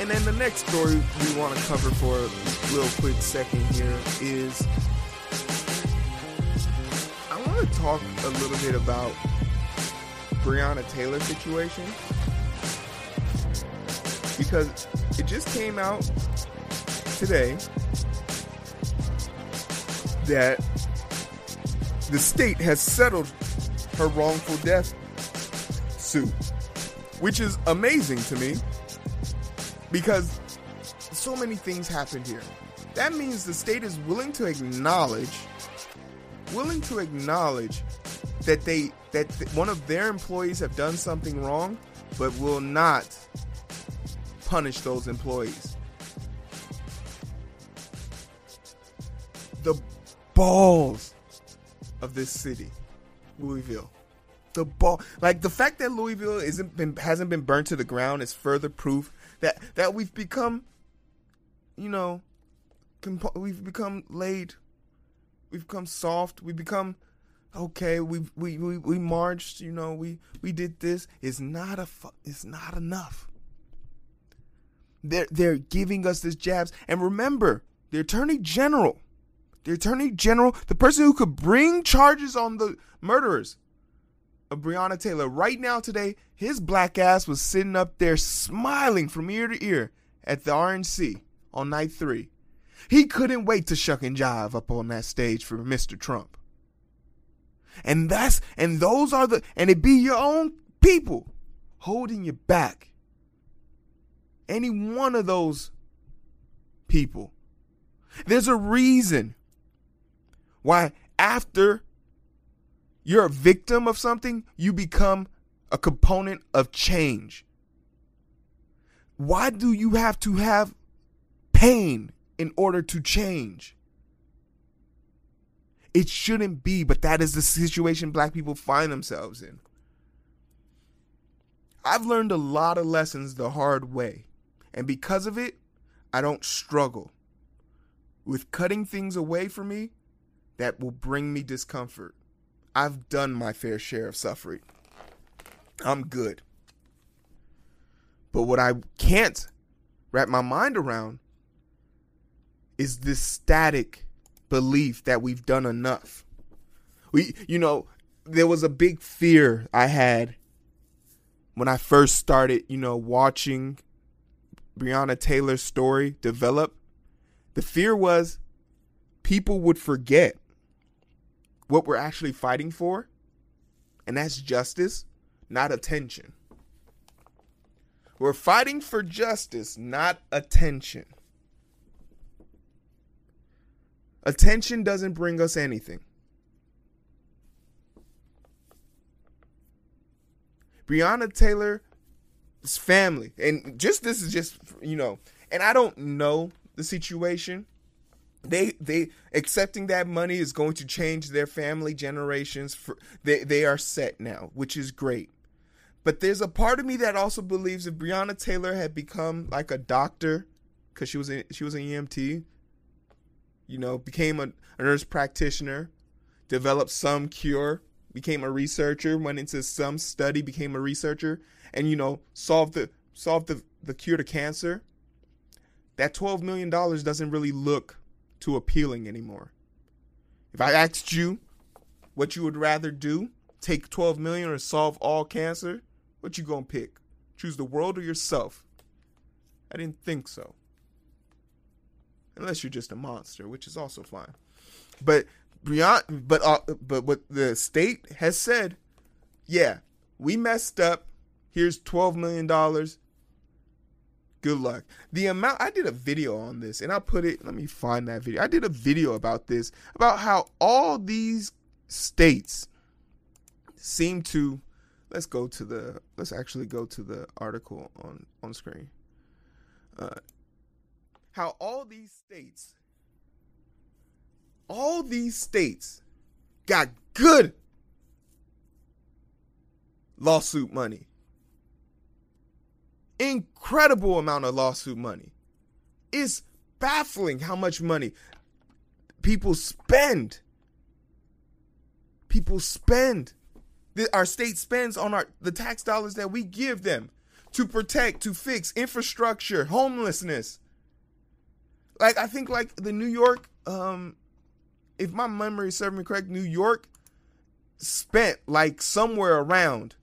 And then the next story we want to cover for a little quick second here is I want to talk a little bit about Breonna Taylor situation. Because it just came out today that the state has settled her wrongful death suit, which is amazing to me because so many things happened here. That means the state is willing to acknowledge, willing to acknowledge that they that th- one of their employees have done something wrong, but will not punish those employees. The balls of this city, Louisville. The ball, like the fact that Louisville isn't been hasn't been burned to the ground is further proof that that we've become, you know, compo- we've become laid, we've become soft, we've become okay. We we we we marched, you know, we we did this. It's not a fu- it's not enough. They're they're giving us this jabs, and remember, the attorney general, the attorney general, the person who could bring charges on the murderers of Breonna Taylor right now today, his black ass was sitting up there smiling from ear to ear at the RNC on night three. He couldn't wait to shuck and jive up on that stage for Mr. Trump. And that's and those are the and it be your own people holding you back. Any one of those people. There's a reason why after you're a victim of something, you become a component of change. Why do you have to have pain in order to change? It shouldn't be, but that is the situation black people find themselves in. I've learned a lot of lessons the hard way, and because of it, I don't struggle with cutting things away from me that will bring me discomfort. I've done my fair share of suffering. I'm good. But what I can't wrap my mind around is this static belief that we've done enough. We you know, there was a big fear I had when I first started, you know, watching Breonna Taylor's story develop. The fear was people would forget what we're actually fighting for, and that's justice, not attention. We're fighting for justice, not attention. Attention doesn't bring us anything. Breonna Taylor's family, and just this is just, you know, and I don't know the situation they they accepting that money is going to change their family generations for they they are set now which is great. But there's a part of me that also believes if Breonna Taylor had become like a doctor cuz she was a, she was an EMT you know became a, a nurse practitioner developed some cure became a researcher went into some study became a researcher and you know solved the solved the, the cure to cancer that 12 million dollars doesn't really look too appealing anymore. If I asked you what you would rather do, take 12 million or solve all cancer, what you going to pick? Choose the world or yourself? I didn't think so. Unless you're just a monster, which is also fine. But beyond but uh, but what the state has said, yeah, we messed up. Here's 12 million dollars good luck. The amount I did a video on this and I put it let me find that video. I did a video about this about how all these states seem to let's go to the let's actually go to the article on on screen. Uh how all these states all these states got good lawsuit money incredible amount of lawsuit money. It's baffling how much money people spend. People spend. Our state spends on our the tax dollars that we give them to protect, to fix infrastructure, homelessness. Like I think like the New York, um, if my memory serves me correct, New York spent like somewhere around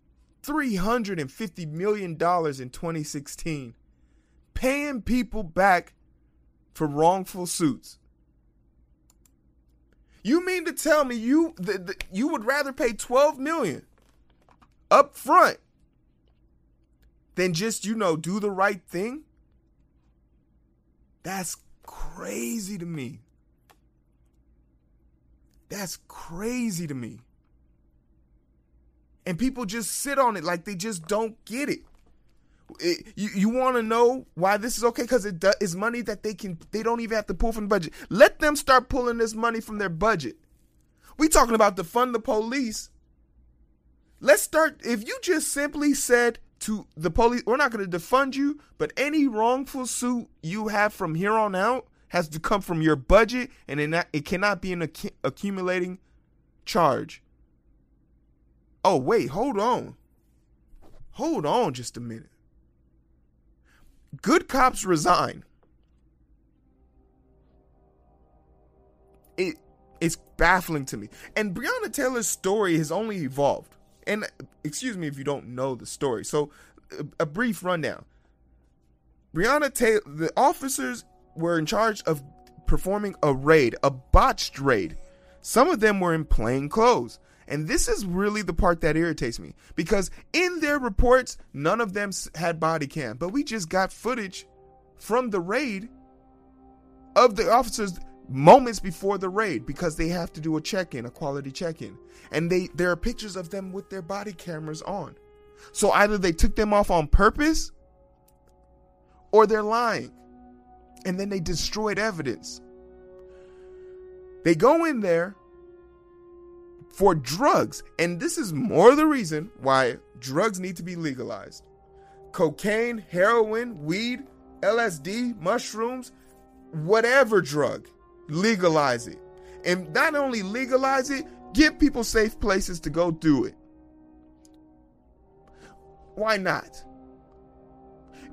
$350 million in 2016 paying people back for wrongful suits. You mean to tell me you the, the, you would rather pay 12 million up front than just, you know, do the right thing? That's crazy to me. That's crazy to me. And people just sit on it like they just don't get it. it you you want to know why this is okay? Because it is money that they can they don't even have to pull from the budget. Let them start pulling this money from their budget. We talking about defund the police. Let's start. If you just simply said to the police, we're not going to defund you, but any wrongful suit you have from here on out has to come from your budget, and it, not, it cannot be an acc- accumulating charge. Oh, wait, hold on. Hold on just a minute. Good cops resign. It it's baffling to me. And Breonna Taylor's story has only evolved. And excuse me if you don't know the story. So a, a brief rundown. Breonna Taylor the officers were in charge of performing a raid, a botched raid. Some of them were in plain clothes. And this is really the part that irritates me because in their reports, none of them had body cam, but we just got footage from the raid of the officers moments before the raid because they have to do a check-in, a quality check-in. And they there are pictures of them with their body cameras on. So either they took them off on purpose or they're lying and then they destroyed evidence. They go in there for drugs, and this is more the reason why drugs need to be legalized. Cocaine, heroin, weed, LSD, mushrooms, whatever drug, legalize it. And not only legalize it, give people safe places to go do it. Why not?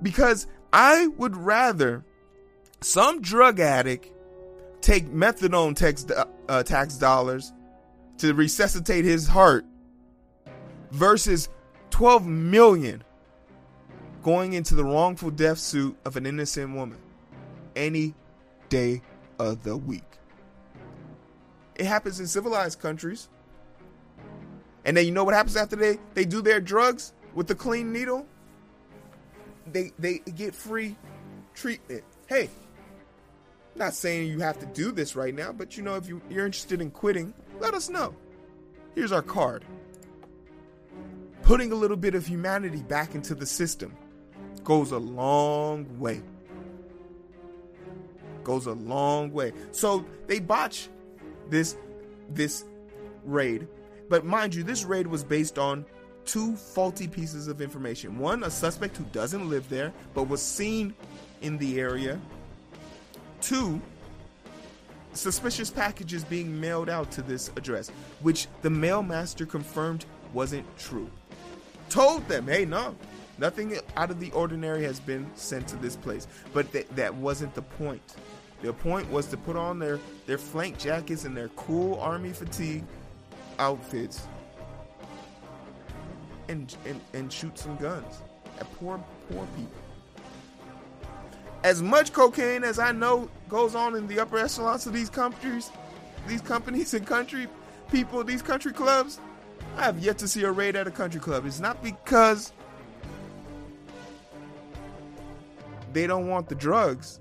Because I would rather some drug addict take methadone tax, uh, tax dollars to resuscitate his heart versus 12 million going into the wrongful death suit of an innocent woman any day of the week. It happens in civilized countries. And then you know what happens after they, they do their drugs with the clean needle? They they get free treatment. Hey, not saying you have to do this right now, but you know, if you, you're interested in quitting, let us know. Here's our card. Putting a little bit of humanity back into the system goes a long way. Goes a long way. So they botch this this raid. But mind you, this raid was based on two faulty pieces of information. One, a suspect who doesn't live there but was seen in the area Two, suspicious packages being mailed out to this address, which the mailmaster confirmed wasn't true. Told them, hey, no, nothing out of the ordinary has been sent to this place. But th- that wasn't the point. The point was to put on their, their flak jackets and their cool army fatigue outfits and, and, and shoot some guns at poor, poor people as much cocaine as I know goes on in the upper echelons of these countries, these companies and country people, these country clubs, I have yet to see a raid at a country club. It's not because they don't want the drugs.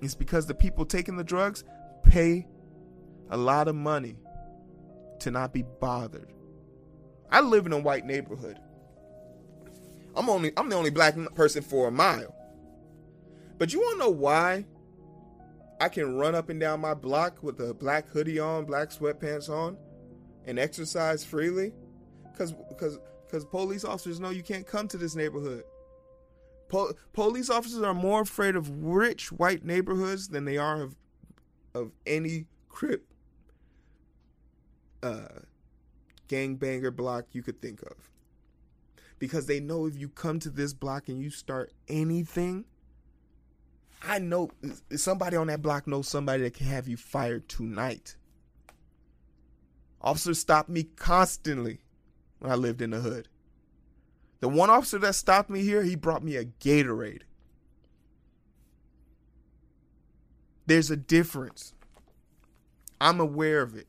It's because the people taking the drugs pay a lot of money to not be bothered. I live in a white neighborhood. I'm only I'm the only black person for a mile. But you want to know why I can run up and down my block with a black hoodie on, black sweatpants on, and exercise freely? Because because because police officers know you can't come to this neighborhood. Po- police officers are more afraid of rich white neighborhoods than they are of of any crip uh gangbanger block you could think of. Because they know if you come to this block and you start anything, I know somebody on that block knows somebody that can have you fired tonight. Officers stopped me constantly when I lived in the hood. The one officer that stopped me here, he brought me a Gatorade. There's a difference. I'm aware of it.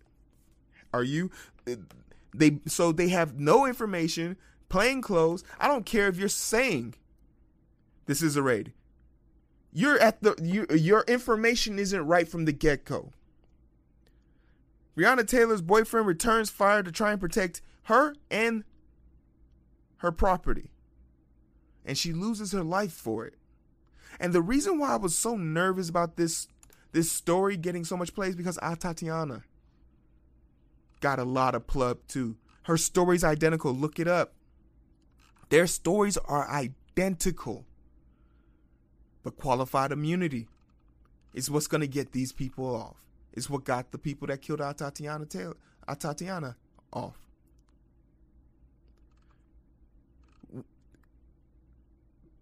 Are you? They so they have no information, plain clothes. I don't care if you're saying this is a raid. You're at the you, your information isn't right from the get go. Breonna Taylor's boyfriend returns fire to try and protect her and her property. And she loses her life for it. And the reason why I was so nervous about this this story getting so much play is because Tatiana got a lot of plug too. Her story's identical. Look it up. Their stories are identical. But qualified immunity is what's going to get these people off. It's what got the people that killed Atatiana Taylor, Atatiana off.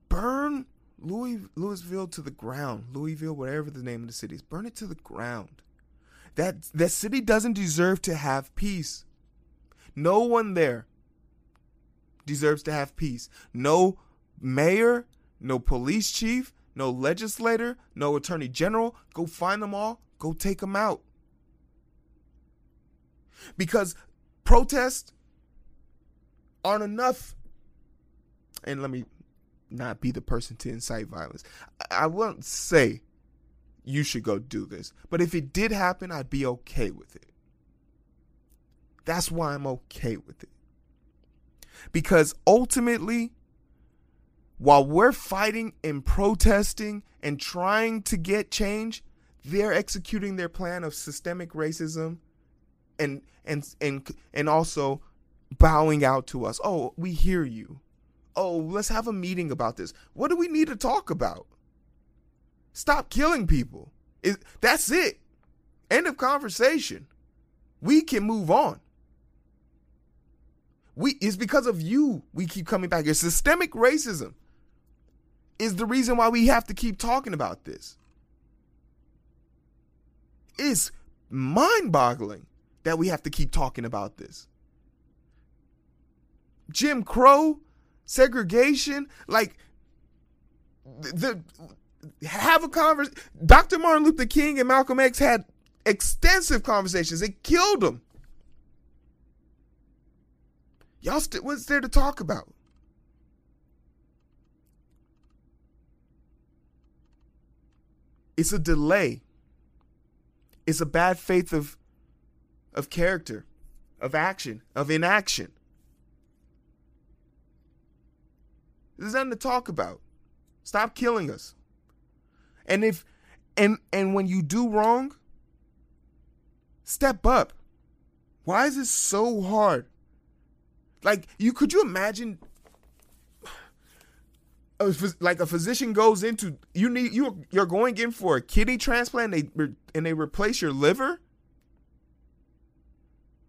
Burn Louis Louisville to the ground. Louisville, whatever the name of the city is, burn it to the ground. That that city doesn't deserve to have peace. No one there deserves to have peace. No mayor, no police chief, no legislator, no attorney general. Go find them all. Go take them out. Because protests aren't enough. And let me not be the person to incite violence. I won't say you should go do this. But if it did happen, I'd be okay with it. That's why I'm okay with it. Because ultimately, while we're fighting and protesting and trying to get change, they're executing their plan of systemic racism and and and and also bowing out to us. Oh, we hear you. Oh, let's have a meeting about this. What do we need to talk about? Stop killing people. That's it. End of conversation. We can move on. We it's because of you we keep coming back. It's systemic racism is the reason why we have to keep talking about this. It's mind-boggling that we have to keep talking about this. Jim Crow, segregation, like the have a conversation. Dr. Martin Luther King and Malcolm X had extensive conversations. It killed them. Y'all, st- what's there to talk about? It's a delay. It's a bad faith of of character, of action, of inaction. There's nothing to talk about. Stop killing us. And if and and when you do wrong, step up. Why is it so hard? Like you could you imagine a, like a physician goes into you need you you're going in for a kidney transplant they and they replace your liver?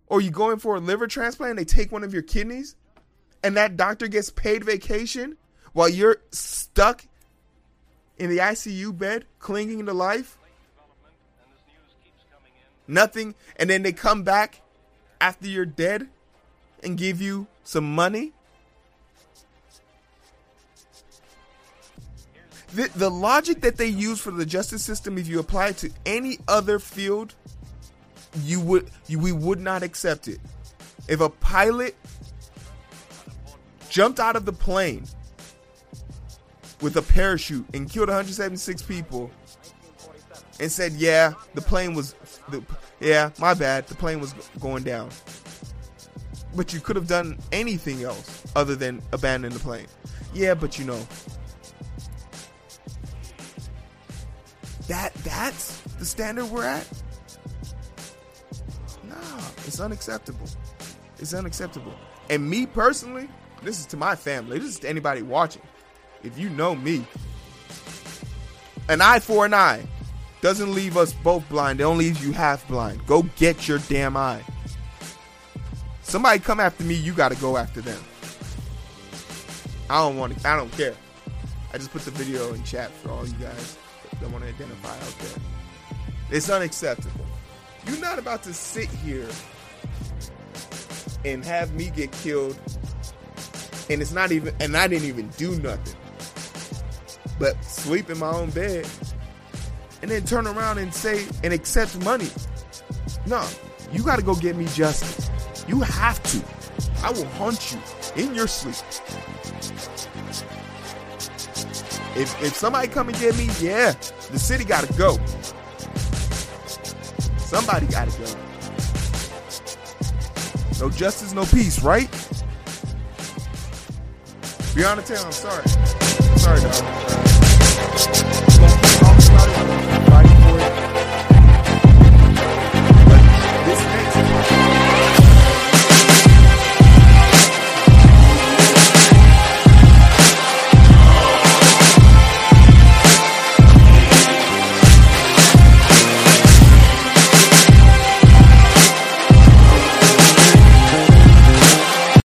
Or you going for a liver transplant and they take one of your kidneys and that doctor gets paid vacation while you're stuck in the ICU bed, clinging to life. Nothing. And then they come back after you're dead and give you some money. The, the logic that they use for the justice system, if you apply it to any other field, you would you, we would not accept it. If a pilot jumped out of the plane with a parachute and killed 176 people and said, "Yeah, the plane was the yeah, my bad. The plane was going down." But you could have done anything else other than abandon the plane. Yeah, but you know. That that's the standard we're at? Nah, it's unacceptable. It's unacceptable. And me personally, this is to my family. This is to anybody watching if you know me. An eye for an eye doesn't leave us both blind. It only leaves you half blind. Go get your damn eye. Somebody come after me, you got to go after them. I don't want to. I don't care. I just put the video in chat for all you guys that want to identify out there. It's unacceptable. You're not about to sit here and have me get killed, and it's not even. And I didn't even do nothing, but sleep in my own bed, and then turn around and say and accept money. No, you got to go get me justice. You have to. I will hunt you in your sleep. If if somebody come and get me, yeah, the city gotta go. Somebody gotta go. No justice, no peace, right? Breonna Taylor, I'm sorry. Sorry, dog.